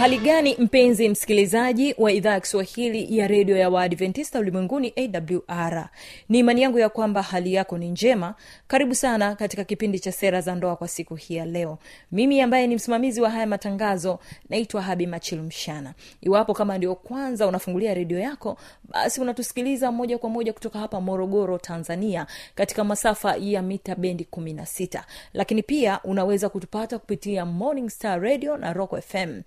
uhali gani mpenzi msikilizaji wa idhaa ya kiswahili ya redio ya waadventista ulimwenguni awr ni imani yangu ya kwamba hali yako ni njema. Karibu sana katika kipindi cha sera za ndoa kwa siku hii ya leo. Mimi ambaye ni msimamizi wa haya matangazo naitwa habi machilu mshana iwapo kama ndio kwanza unafungulia redio yako basi unatusikiliza moja kwa moja kutoka hapa morogoro tanzania katika masafa ya mita bendi 16 lakini pia unaweza kutupata kupitia morning star radio na rock fm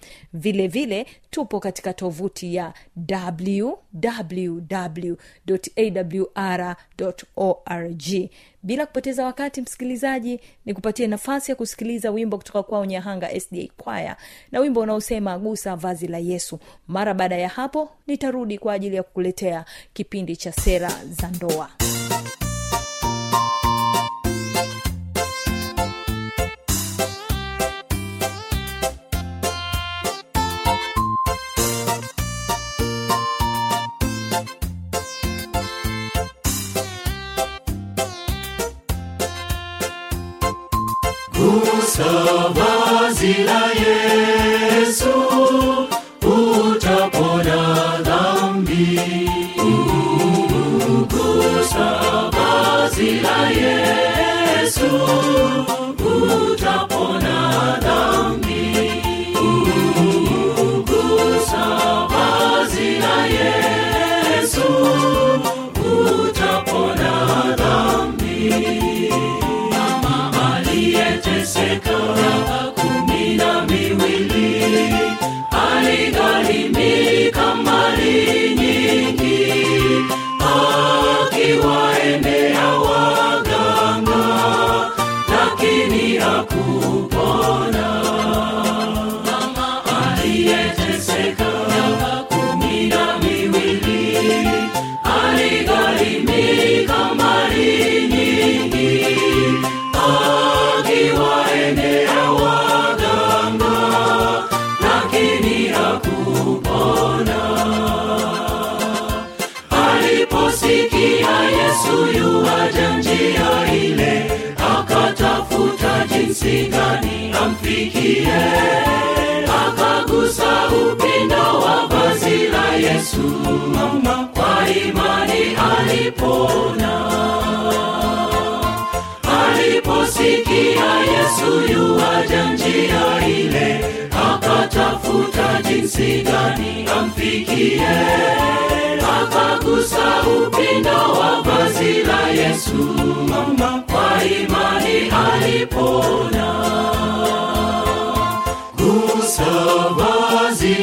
vile vile tupo katika tovuti ya www.awr.org bila kupoteza wakati msikilizaji ni kupatia nafasi ya kusikiliza wimbo kutoka kwao nyahanga sda kwaya na wimbo unaosema gusa vazi la yesu. Mara baada ya hapo nitarudi kwa ajili ya kukuletea kipindi cha sera za ndoa vazi la Yesu, na amfikie akagusa upindo wa vazi la yesu. Mama. Kwa imani alipona. Aliposikia yesu yuwaja njia ile akatafuta jinsi gani amfikie. Akagusa upindo wa vazi la yesu. Mama. Kwa imani alipona gusa vazi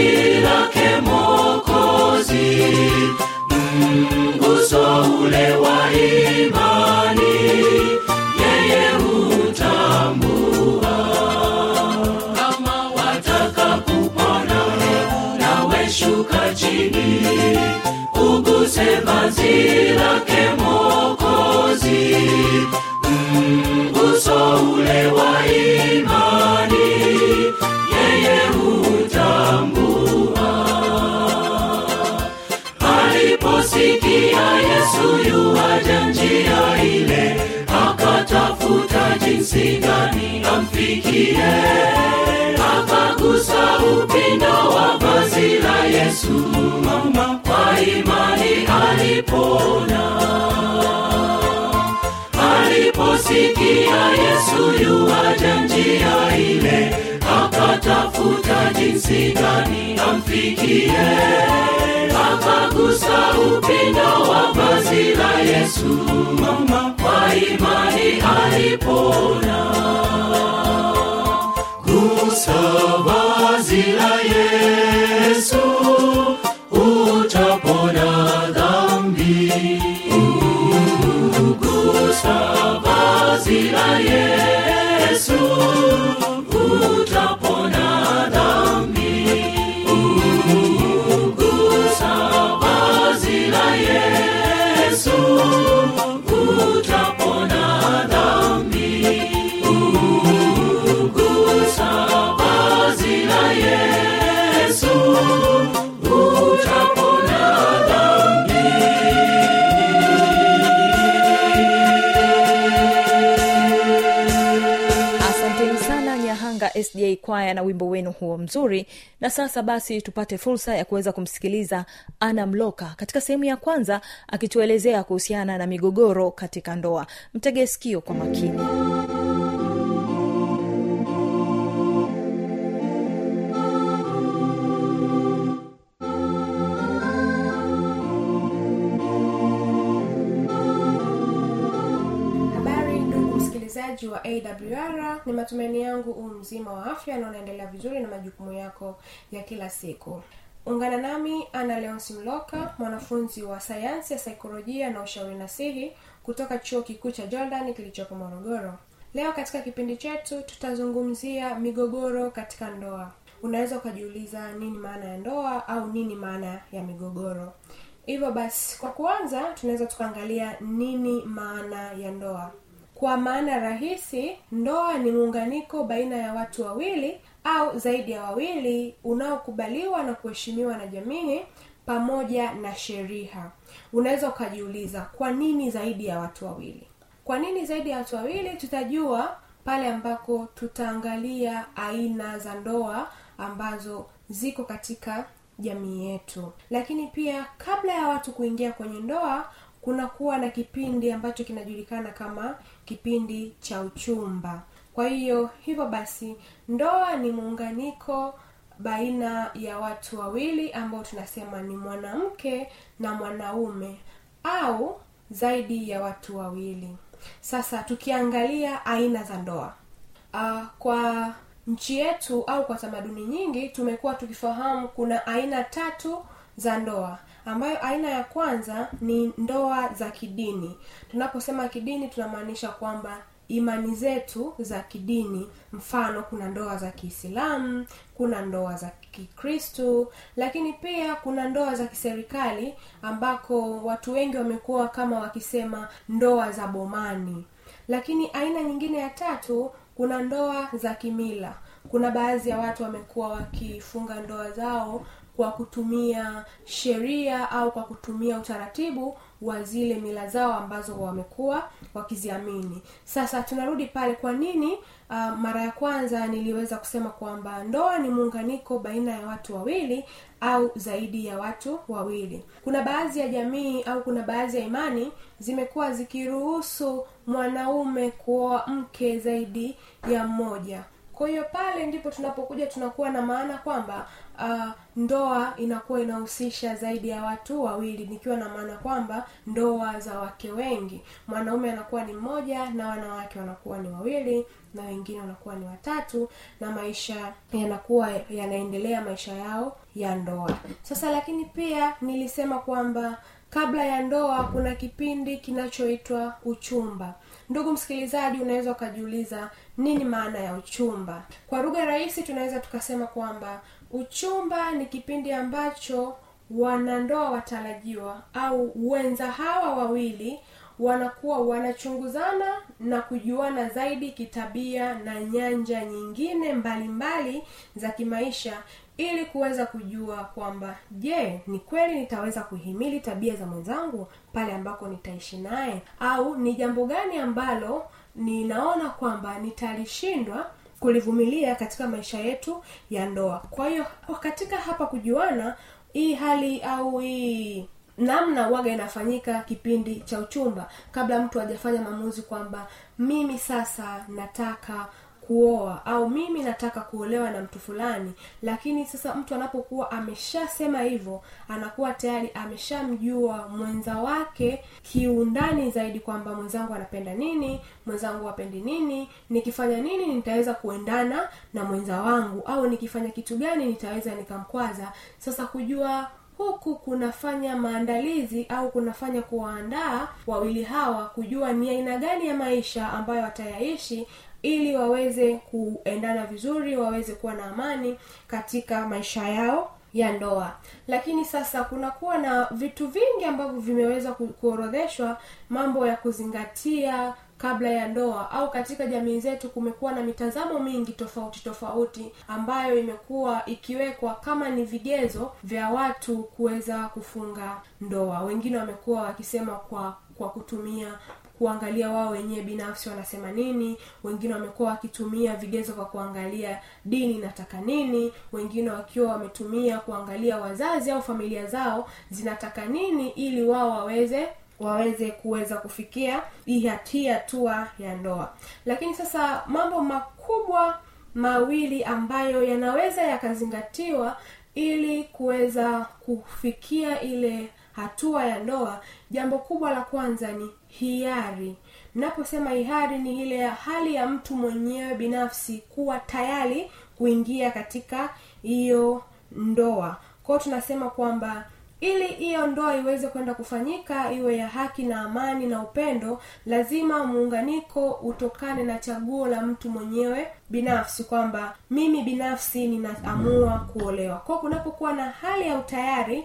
vazi lake Mwokozi mguso ule wa imani yeye hutambua. Kama wataka kupona nawe shuka chini uguse vazi lake jinsi gani amfikie akagusa upindo wa vazi la yesu. Mama kwa imani alipona. Aliposikia yesu yuaja njia ile gani amfikie. Akagusa upindo wa vazi la yesu. Mama kwa imani alipona. Gusa vazi la yesu nyahanga kwaya na wimbo wenu huo mzuri. Na sasa basi tupate fursa ya kuweza kumsikiliza ana mloka katika sehemu ya kwanza akituelezea kuhusiana na migogoro katika ndoa. Mtege sikio kwa makini awr ni matumaini yangu u mzima wa afya na unaendelea vizuri na majukumu yako ya kila siku. Ungana nami ana leonsi mloka mwanafunzi wa sayansi ya saikolojia na ushauri nasihi kutoka chuo kikuu cha jordan kilichopo morogoro. Leo katika kipindi chetu tutazungumzia migogoro katika ndoa. Unaweza ukajiuliza nini maana ya ndoa au nini maana ya migogoro. Hivyo basi kwa kuanza tunaweza tukaangalia nini maana ya ndoa kwa maana rahisi ndoa ni muunganiko baina ya watu wawili au zaidi ya wawili unaokubaliwa na kuheshimiwa na jamii pamoja na sheria. Unaweza ukajiuliza kwa nini zaidi ya watu wawili? Kwa nini zaidi ya watu wawili? Tutajua pale ambako tutaangalia aina za ndoa ambazo ziko katika jamii yetu. Lakini pia kabla ya watu kuingia kwenye ndoa kunakuwa na kipindi ambacho kinajulikana kama kipindi cha uchumba. Kwa hiyo hivyo basi ndoa ni muunganiko baina ya watu wawili ambao tunasema ni mwanamke na mwanaume au zaidi ya watu wawili. Sasa tukiangalia aina za ndoa. Uh, kwa nchi yetu au kwa tamaduni nyingi tumekuwa tukifahamu kuna aina tatu za ndoa ambayo aina ya kwanza ni ndoa za kidini. Tunaposema kidini tunamaanisha kwamba imani zetu za kidini. Mfano kuna ndoa za kiislamu kuna ndoa za kikristu lakini pia kuna ndoa za kiserikali ambako watu wengi wamekuwa kama wakisema ndoa za bomani. Lakini aina nyingine ya tatu kuna ndoa za kimila. Kuna baadhi ya watu wamekuwa wakifunga ndoa zao kwa kutumia sheria au kwa kutumia utaratibu wa zile mila zao ambazo wamekuwa wakiziamini. Sasa tunarudi pale kwa nini uh, mara ya kwanza niliweza kusema kwamba ndoa ni muunganiko baina ya watu wawili au zaidi ya watu wawili? Kuna baadhi ya jamii au kuna baadhi ya imani zimekuwa zikiruhusu mwanaume kuoa mke zaidi ya mmoja. Kwa hiyo pale ndipo tunapokuja tunakuwa na maana kwamba uh, ndoa inakuwa inahusisha zaidi ya watu wawili nikiwa na maana kwamba ndoa za wake wengi. Mwanaume anakuwa ni mmoja na wanawake wanakuwa ni wawili na wengine wanakuwa ni watatu na maisha yanakuwa yanaendelea maisha yao ya ndoa. Sasa lakini pia nilisema kwamba kabla ya ndoa kuna kipindi kinachoitwa uchumba. Ndugu msikilizaji unaweza ukajiuliza nini maana ya uchumba? Kwa lugha rahisi tunaweza tukasema kwamba uchumba ni kipindi ambacho wanandoa watarajiwa au wenza hawa wawili wanakuwa wanachunguzana na kujuana zaidi kitabia na nyanja nyingine mbalimbali mbali za kimaisha ili kuweza kujua kwamba je ni kweli nitaweza kuhimili tabia za mwenzangu pale ambako nitaishi naye? Au ni jambo gani ambalo ninaona kwamba nitalishindwa kulivumilia katika maisha yetu ya ndoa. Kwa hiyo katika hapa kujuana hii hali au hii namna waga inafanyika kipindi cha uchumba. Kabla mtu hajafanya maamuzi kwamba mimi sasa nataka kuoa au mimi nataka kuolewa na mtu fulani lakini sasa mtu anapokuwa ameshasema hivyo anakuwa tayari ameshamjua mwenza wake kiundani zaidi kwamba mwenzangu anapenda nini mwenzangu apendi nini nikifanya nini nitaweza kuendana na mwenza wangu au nikifanya kitu gani nitaweza nikamkwaza. Sasa kujua huku kunafanya maandalizi au kunafanya kuwaandaa wawili hawa kujua ni aina gani ya maisha ambayo watayaishi ili waweze kuendana vizuri waweze kuwa na amani katika maisha yao ya ndoa. Lakini sasa kunakuwa na vitu vingi ambavyo vimeweza kuorodheshwa mambo ya kuzingatia kabla ya ndoa au katika jamii zetu kumekuwa na mitazamo mingi tofauti tofauti ambayo imekuwa ikiwekwa kama ni vigezo vya watu kuweza kufunga ndoa. Wengine wamekuwa wakisema kwa kwa kutumia kuangalia wao wenyewe binafsi wanasema nini wengine wamekuwa wakitumia vigezo kwa kuangalia dini inataka nini wengine wakiwa wametumia kuangalia wazazi au familia zao zinataka nini ili wao waweze waweze kuweza kufikia hii hatua ya ndoa. Lakini sasa mambo makubwa mawili ambayo yanaweza yakazingatiwa ili kuweza kufikia ile hatua ya ndoa jambo kubwa la kwanza ni hiari. Naposema hiari ni ile hali ya mtu mwenyewe binafsi kuwa tayari kuingia katika hiyo ndoa. Kwao tunasema kwamba ili hiyo ndoa iweze kwenda kufanyika iwe ya haki na amani na upendo lazima muunganiko utokane na chaguo la mtu mwenyewe binafsi kwamba mimi binafsi ninaamua kuolewa. Kwao kunapokuwa na hali ya utayari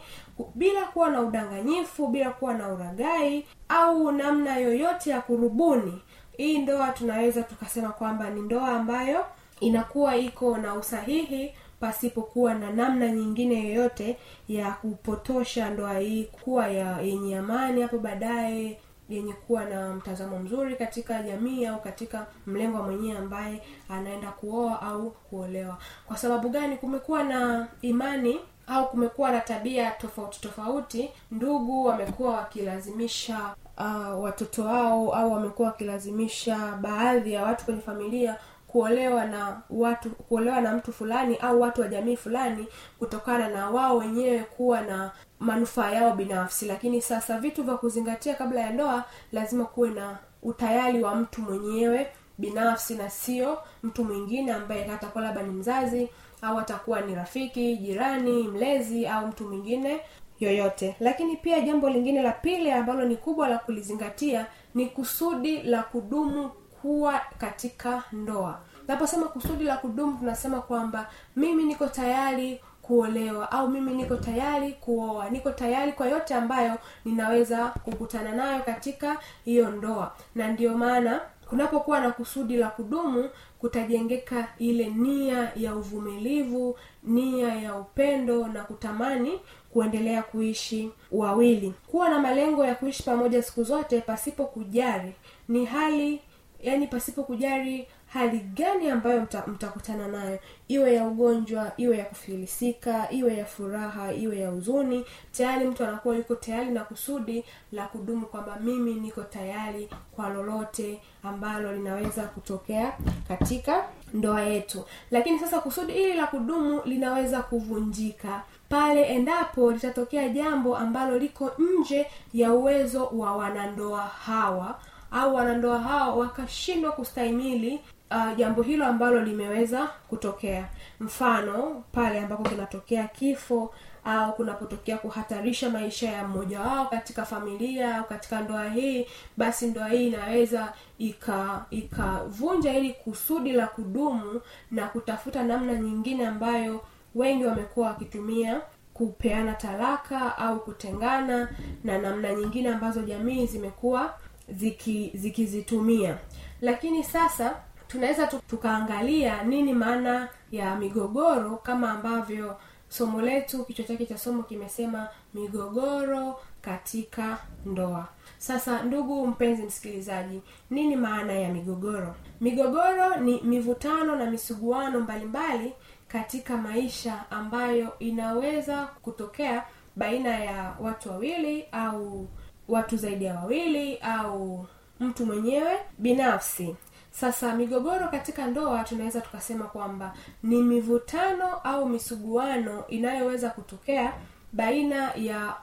bila kuwa na udanganyifu bila kuwa na uragai au namna yoyote ya kurubuni hii ndoa tunaweza tukasema kwamba ni ndoa ambayo inakuwa iko na usahihi pasipokuwa na namna nyingine yoyote ya kupotosha ndoa hii kuwa ya yenye amani hapo baadaye yenye kuwa na mtazamo mzuri katika jamii au katika mlengo mwenyewe ambaye anaenda kuoa au kuolewa. Kwa sababu gani? Kumekuwa na imani au kumekuwa na tabia tofauti tofauti. Ndugu wamekuwa wakilazimisha uh, watoto wao au wamekuwa wakilazimisha baadhi ya watu kwenye familia kuolewa na watu kuolewa na mtu fulani au watu wa jamii fulani kutokana na wao wenyewe kuwa na manufaa yao binafsi. Lakini sasa vitu vya kuzingatia kabla ya ndoa lazima kuwe na utayari wa mtu mwenyewe binafsi na sio mtu mwingine ambaye atakuwa labda ni mzazi au atakuwa ni rafiki jirani mlezi au mtu mwingine yoyote. Lakini pia jambo lingine la pili ambalo ni kubwa la kulizingatia ni kusudi la kudumu kuwa katika ndoa. Naposema kusudi la kudumu tunasema kwamba mimi niko tayari kuolewa au mimi niko tayari kuoa. Niko tayari kwa yote ambayo ninaweza kukutana nayo katika hiyo ndoa. Na ndiyo maana kunapokuwa na kusudi la kudumu kutajengeka ile nia ya uvumilivu nia ya upendo na kutamani kuendelea kuishi wawili. Kuwa na malengo ya kuishi pamoja siku zote pasipo kujari ni hali yani pasipo kujari hali gani ambayo mta, mtakutana nayo. Iwe ya ugonjwa iwe ya kufilisika iwe ya furaha iwe ya huzuni tayari mtu anakuwa yuko tayari na kusudi la kudumu kwamba mimi niko tayari kwa lolote ambalo linaweza kutokea katika ndoa yetu. Lakini sasa kusudi hili la kudumu linaweza kuvunjika pale endapo litatokea jambo ambalo liko nje ya uwezo wa wanandoa hawa au wanandoa hao wakashindwa kustahimili uh, jambo hilo ambalo limeweza kutokea. Mfano pale ambapo kinatokea kifo au kunapotokea kuhatarisha maisha ya mmoja wao katika familia au katika ndoa hii basi ndoa hii inaweza ika ikavunja ili kusudi la kudumu na kutafuta namna nyingine ambayo wengi wamekuwa wakitumia kupeana talaka au kutengana na namna nyingine ambazo jamii zimekuwa ziki zikizitumia. Lakini sasa tunaweza tukaangalia nini maana ya migogoro kama ambavyo somo letu kichwa chake cha somo kimesema migogoro katika ndoa. Sasa ndugu mpenzi msikilizaji nini maana ya migogoro? Migogoro ni mivutano na misuguano mbalimbali katika maisha ambayo inaweza kutokea baina ya watu wawili au watu zaidi ya wawili au mtu mwenyewe binafsi. Sasa migogoro katika ndoa tunaweza tukasema kwamba ni mivutano au misuguano inayoweza kutokea baina ya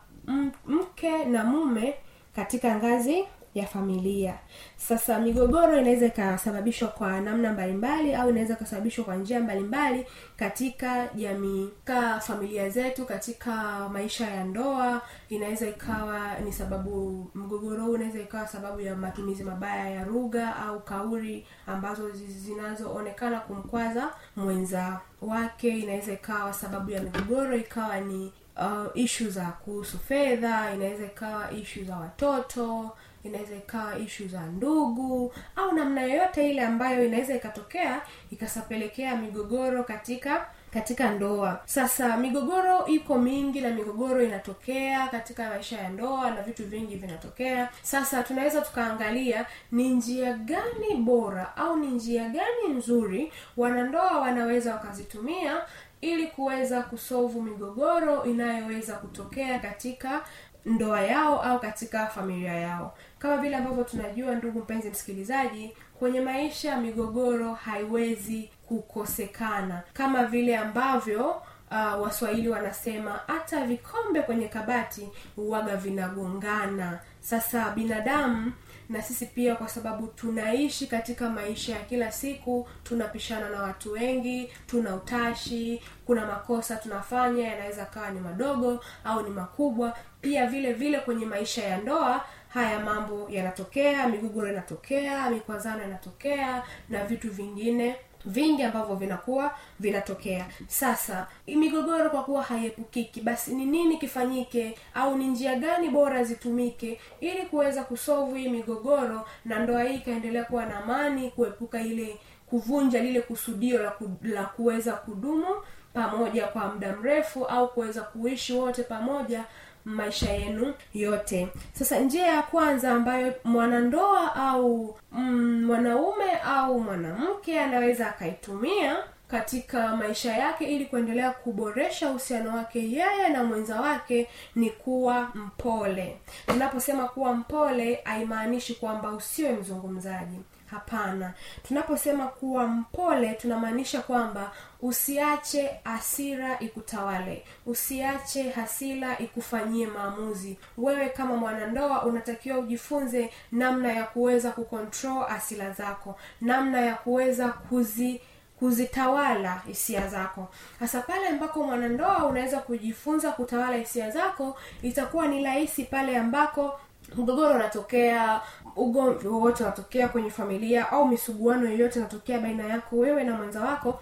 mke na mume katika ngazi ya familia. Sasa migogoro inaweza ikasababishwa kwa namna mbalimbali au inaweza ikasababishwa kwa njia mbalimbali katika jamii ka familia zetu katika maisha ya ndoa inaweza ikawa ni sababu mgogoro huu unaweza ikawa sababu ya matumizi mabaya ya lugha au kauli ambazo zinazoonekana kumkwaza mwenza wake. Inaweza ikawa sababu ya migogoro ikawa ni uh, ishu za kuhusu fedha inaweza ikawa ishu za watoto inaweza ikawa ishu za ndugu au namna yoyote ile ambayo inaweza ikatokea ikasapelekea migogoro katika katika ndoa. Sasa migogoro iko mingi na migogoro inatokea katika maisha ya ndoa na vitu vingi vinatokea. Sasa tunaweza tukaangalia ni njia gani bora au ni njia gani nzuri wanandoa wanaweza wakazitumia ili kuweza kusovu migogoro inayoweza kutokea katika ndoa yao au katika familia yao kama vile ambavyo tunajua ndugu mpenzi msikilizaji kwenye maisha migogoro haiwezi kukosekana. Kama vile ambavyo uh, waswahili wanasema hata vikombe kwenye kabati uwaga vinagongana. Sasa binadamu na sisi pia kwa sababu tunaishi katika maisha ya kila siku tunapishana na watu wengi tuna utashi kuna makosa tunafanya yanaweza kawa ni madogo au ni makubwa. Pia vile vile kwenye maisha ya ndoa haya mambo yanatokea migogoro inatokea mikwazano inatokea na vitu vingine vingi ambavyo vinakuwa vinatokea. Sasa migogoro kwa kuwa haiepukiki basi ni nini kifanyike? Au ni njia gani bora zitumike ili kuweza kusovu hii migogoro na ndoa hii ikaendelea kuwa na amani kuepuka ile kuvunja lile kusudio la, ku, la kuweza kudumu pamoja kwa muda mrefu au kuweza kuishi wote pamoja maisha yenu yote. Sasa njia ya kwanza ambayo mwanandoa au mm, mwanaume au mwanamke anaweza akaitumia katika maisha yake ili kuendelea kuboresha uhusiano wake yeye na mwenza wake ni kuwa mpole. Tunaposema kuwa mpole haimaanishi kwamba usiwe mzungumzaji hapana. Tunaposema kuwa mpole tunamaanisha kwamba usiache hasira ikutawale. Usiache hasira ikufanyie maamuzi. Wewe kama mwanandoa unatakiwa ujifunze namna ya kuweza kukontrol hasira zako. Namna ya kuweza kuzi kuzitawala hisia zako. Hasa pale ambako mwanandoa unaweza kujifunza kutawala hisia zako itakuwa ni rahisi pale ambako mgogoro unatokea ugomvi wowote unatokea kwenye familia au misuguano yoyote inatokea baina yako wewe na mwenza wako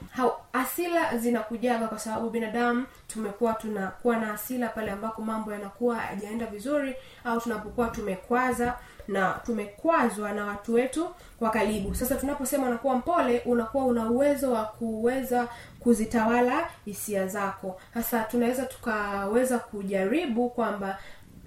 asila zinakujaga kwa sababu binadamu tumekuwa tunakuwa na asila pale ambako mambo yanakuwa hayajaenda vizuri au tunapokuwa tumekwaza na tumekwazwa na watu wetu wa karibu. Sasa tunaposema unakuwa mpole unakuwa una uwezo wa kuweza kuzitawala hisia zako. Sasa tunaweza tukaweza kujaribu kwamba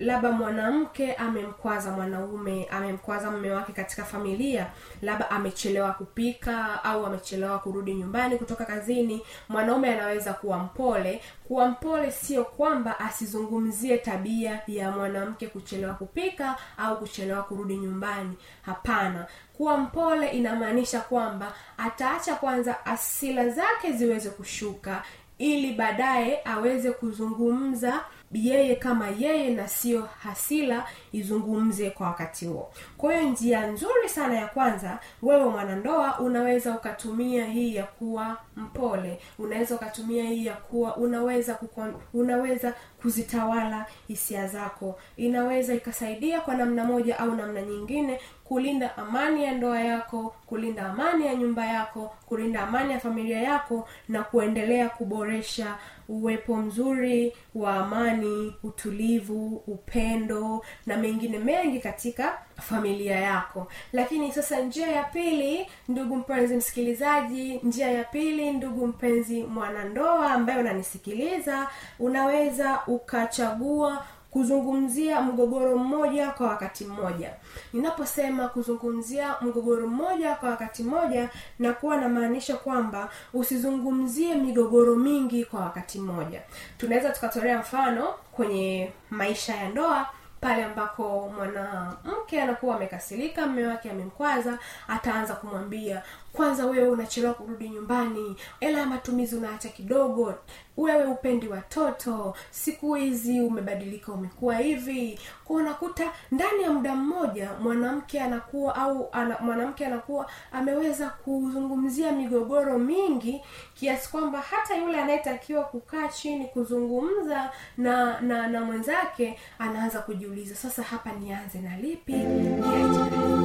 labda mwanamke amemkwaza mwanaume amemkwaza mume wake katika familia labda amechelewa kupika au amechelewa kurudi nyumbani kutoka kazini mwanaume anaweza kuwa mpole. Kuwa mpole sio kwamba asizungumzie tabia ya mwanamke kuchelewa kupika au kuchelewa kurudi nyumbani. Hapana. Kuwa mpole inamaanisha kwamba ataacha kwanza asila zake ziweze kushuka ili baadaye aweze kuzungumza yeye kama yeye na sio hasila izungumze kwa wakati huo. Kwa hiyo njia nzuri sana ya kwanza wewe mwanandoa unaweza ukatumia hii ya kuwa mpole. Unaweza ukatumia hii ya kuwa unaweza kukon, unaweza kuzitawala hisia zako. Inaweza ikasaidia kwa namna moja au namna nyingine kulinda amani ya ndoa yako kulinda amani ya nyumba yako kulinda amani ya familia yako na kuendelea kuboresha uwepo mzuri wa amani utulivu upendo na mengine mengi katika familia yako. Lakini sasa njia ya pili ndugu mpenzi msikilizaji njia ya pili ndugu mpenzi mwanandoa ambaye unanisikiliza unaweza ukachagua kuzungumzia mgogoro mmoja kwa wakati mmoja. Ninaposema kuzungumzia mgogoro mmoja kwa wakati mmoja na kuwa namaanisha kwamba usizungumzie migogoro mingi kwa wakati mmoja. Tunaweza tukatolea mfano kwenye maisha ya ndoa pale ambako mwanamke anakuwa amekasirika mme wake amemkwaza ataanza kumwambia kwanza wewe unachelewa kurudi nyumbani ela ya matumizi unaacha kidogo wewe upendi watoto siku hizi umebadilika umekuwa hivi. Kwa unakuta ndani ya muda mmoja mwanamke anakuwa au ana, mwanamke anakuwa ameweza kuzungumzia migogoro mingi kiasi kwamba hata yule anayetakiwa kukaa chini kuzungumza na na na mwenzake anaanza kujiuliza sasa hapa nianze na lipi? Niache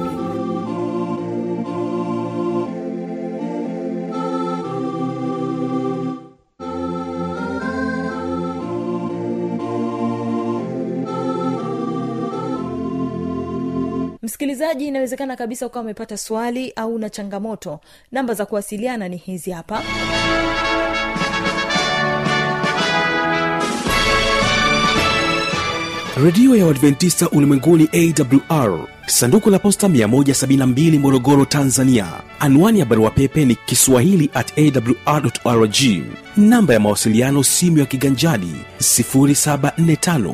msikilizaji inawezekana kabisa ukawa umepata swali au na changamoto. Namba za kuwasiliana ni hizi hapa. Redio ya uadventista ulimwenguni awr sanduku la posta 172 morogoro tanzania. Anwani ya barua pepe ni kiswahili at awrrg namba ya mawasiliano simu ya kiganjadi 745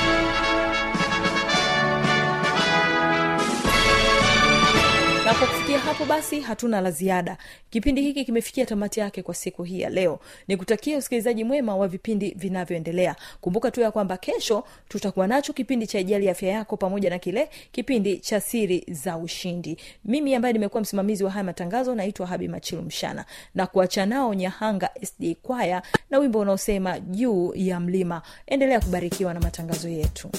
hapo basi hatuna la ziada. Kipindi hiki kimefikia tamati yake kwa siku hii ya leo. Ni kutakia usikilizaji mwema wa vipindi vinavyoendelea. Kumbuka tu ya kwamba kesho tutakuwa nacho kipindi cha ijali afya yako pamoja na kile kipindi cha siri za ushindi. Mimi ambaye nimekuwa msimamizi wa haya matangazo naitwa habi machilu mshana. Na kuacha nao nyahanga sd kwaya na wimbo unaosema juu ya mlima. Endelea kubarikiwa na matangazo yetu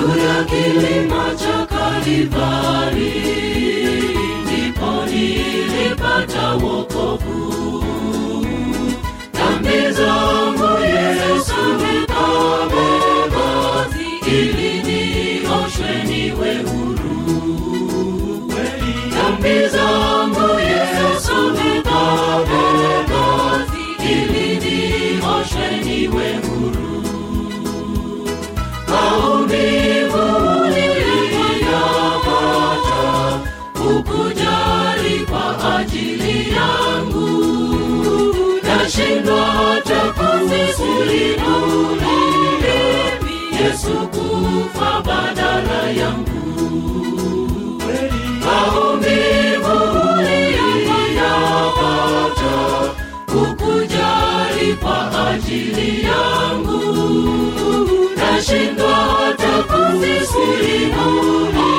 juu ya kilima cha Kalivari, ndipo nilipata wokovu. Dhambi zangu Yesu nikabeba, hata kusimulia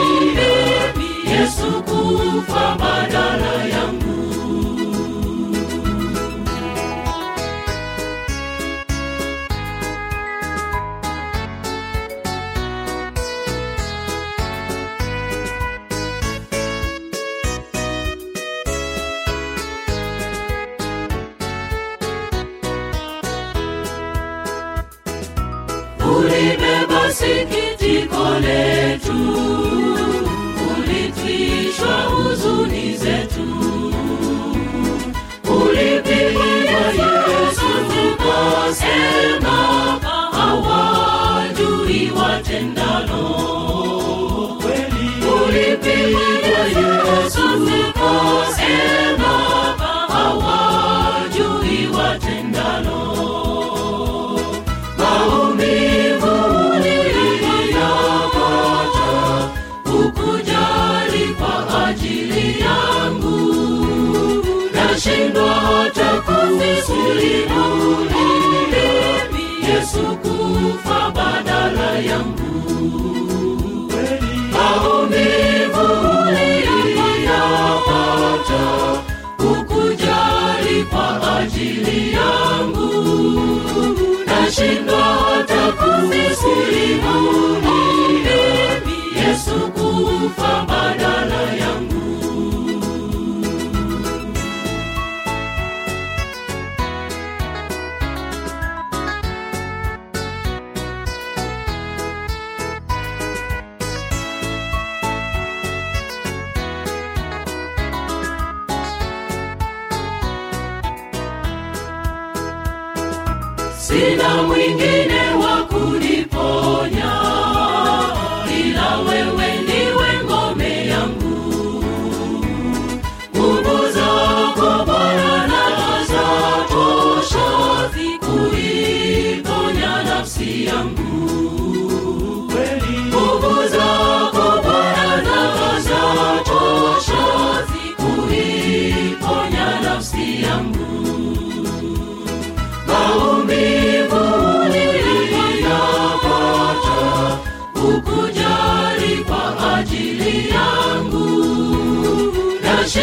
sina mwingine.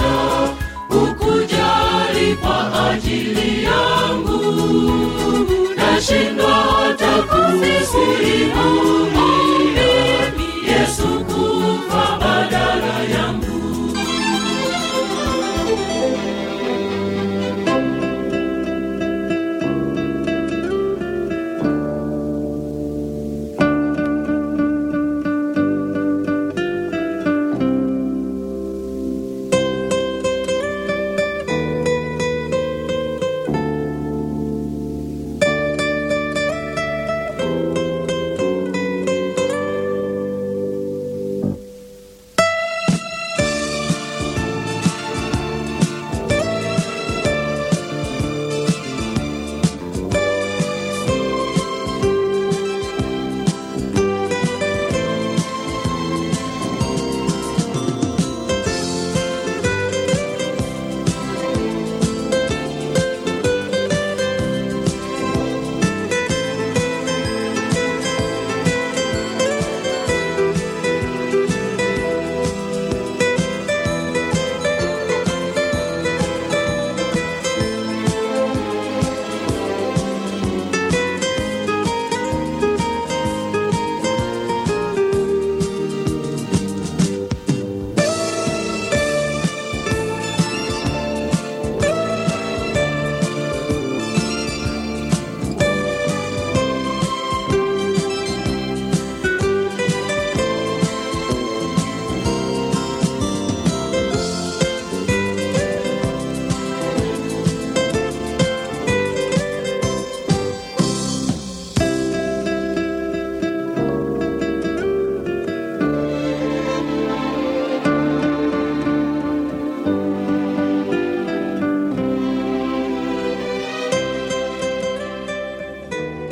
ambacho hukujali kwa ajili yangu. Nashindwa hata kusimulimu